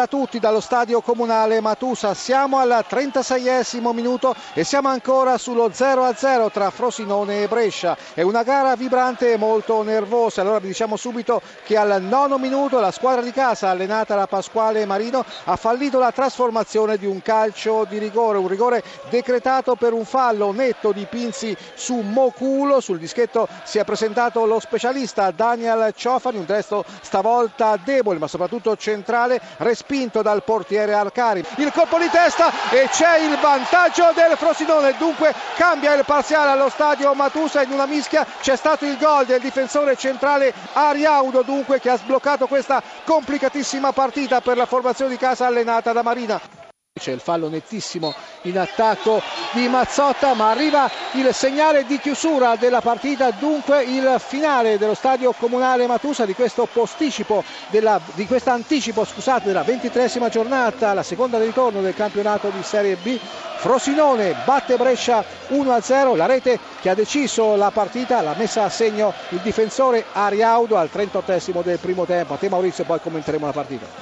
a tutti dallo stadio comunale Matusa. Siamo al 36esimo minuto e siamo ancora sullo 0-0 tra Frosinone e Brescia. È una gara vibrante e molto nervosa. Allora vi diciamo subito che al nono minuto la squadra di casa, allenata da Pasquale Marino, ha fallito la trasformazione di un calcio di rigore, un rigore decretato per un fallo netto di Pinzi su Moculo. Sul dischetto si è presentato lo specialista Daniel Ciofani, un testo stavolta debole ma soprattutto centrale respinto dal portiere Alcari. Il colpo di testa e c'è il vantaggio del Frosinone, dunque cambia il parziale allo stadio Matusa in una mischia, c'è stato il gol del difensore centrale Ariaudo dunque che ha sbloccato questa complicatissima partita per la formazione di casa allenata da Marina. C'è il fallo nettissimo in attacco di Mazzotta, ma arriva il segnale di chiusura della partita, dunque il finale dello stadio comunale Matusa di questo posticipo, della, di questo anticipo scusate, della ventitresima giornata, la seconda di ritorno del campionato di Serie B. Frosinone batte Brescia 1-0, la rete che ha deciso la partita l'ha messa a segno il difensore Ariaudo al 38 del primo tempo. A te Maurizio poi commenteremo la partita.